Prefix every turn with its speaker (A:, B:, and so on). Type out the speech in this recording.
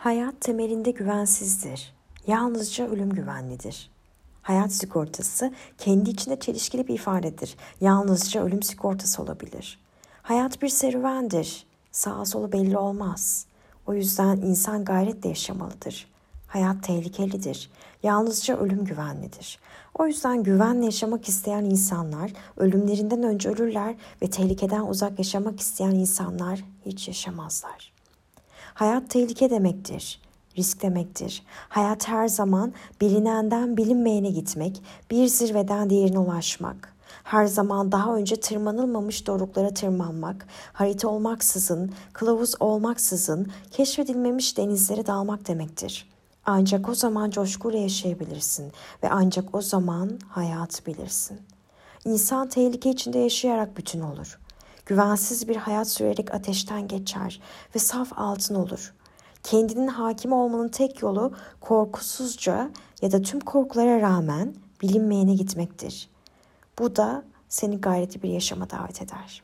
A: Hayat temelinde güvensizdir. Yalnızca ölüm güvenlidir. Hayat sigortası kendi içinde çelişkili bir ifadedir. Yalnızca ölüm sigortası olabilir. Hayat bir serüvendir. Sağa solu belli olmaz. O yüzden insan gayretle yaşamalıdır. Hayat tehlikelidir. Yalnızca ölüm güvenlidir. O yüzden güvenle yaşamak isteyen insanlar ölümlerinden önce ölürler ve tehlikeden uzak yaşamak isteyen insanlar hiç yaşamazlar. Hayat tehlike demektir. Risk demektir. Hayat her zaman bilinenden bilinmeyene gitmek, bir zirveden diğerine ulaşmak. Her zaman daha önce tırmanılmamış doruklara tırmanmak, harita olmaksızın, kılavuz olmaksızın keşfedilmemiş denizlere dalmak demektir. Ancak o zaman coşkuyla yaşayabilirsin ve ancak o zaman hayat bilirsin. İnsan tehlike içinde yaşayarak bütün olur. Güvensiz bir hayat sürerek ateşten geçer ve saf altın olur. Kendinin hakim olmanın tek yolu korkusuzca ya da tüm korkulara rağmen bilinmeyene gitmektir. Bu da seni gayretli bir yaşama davet eder.''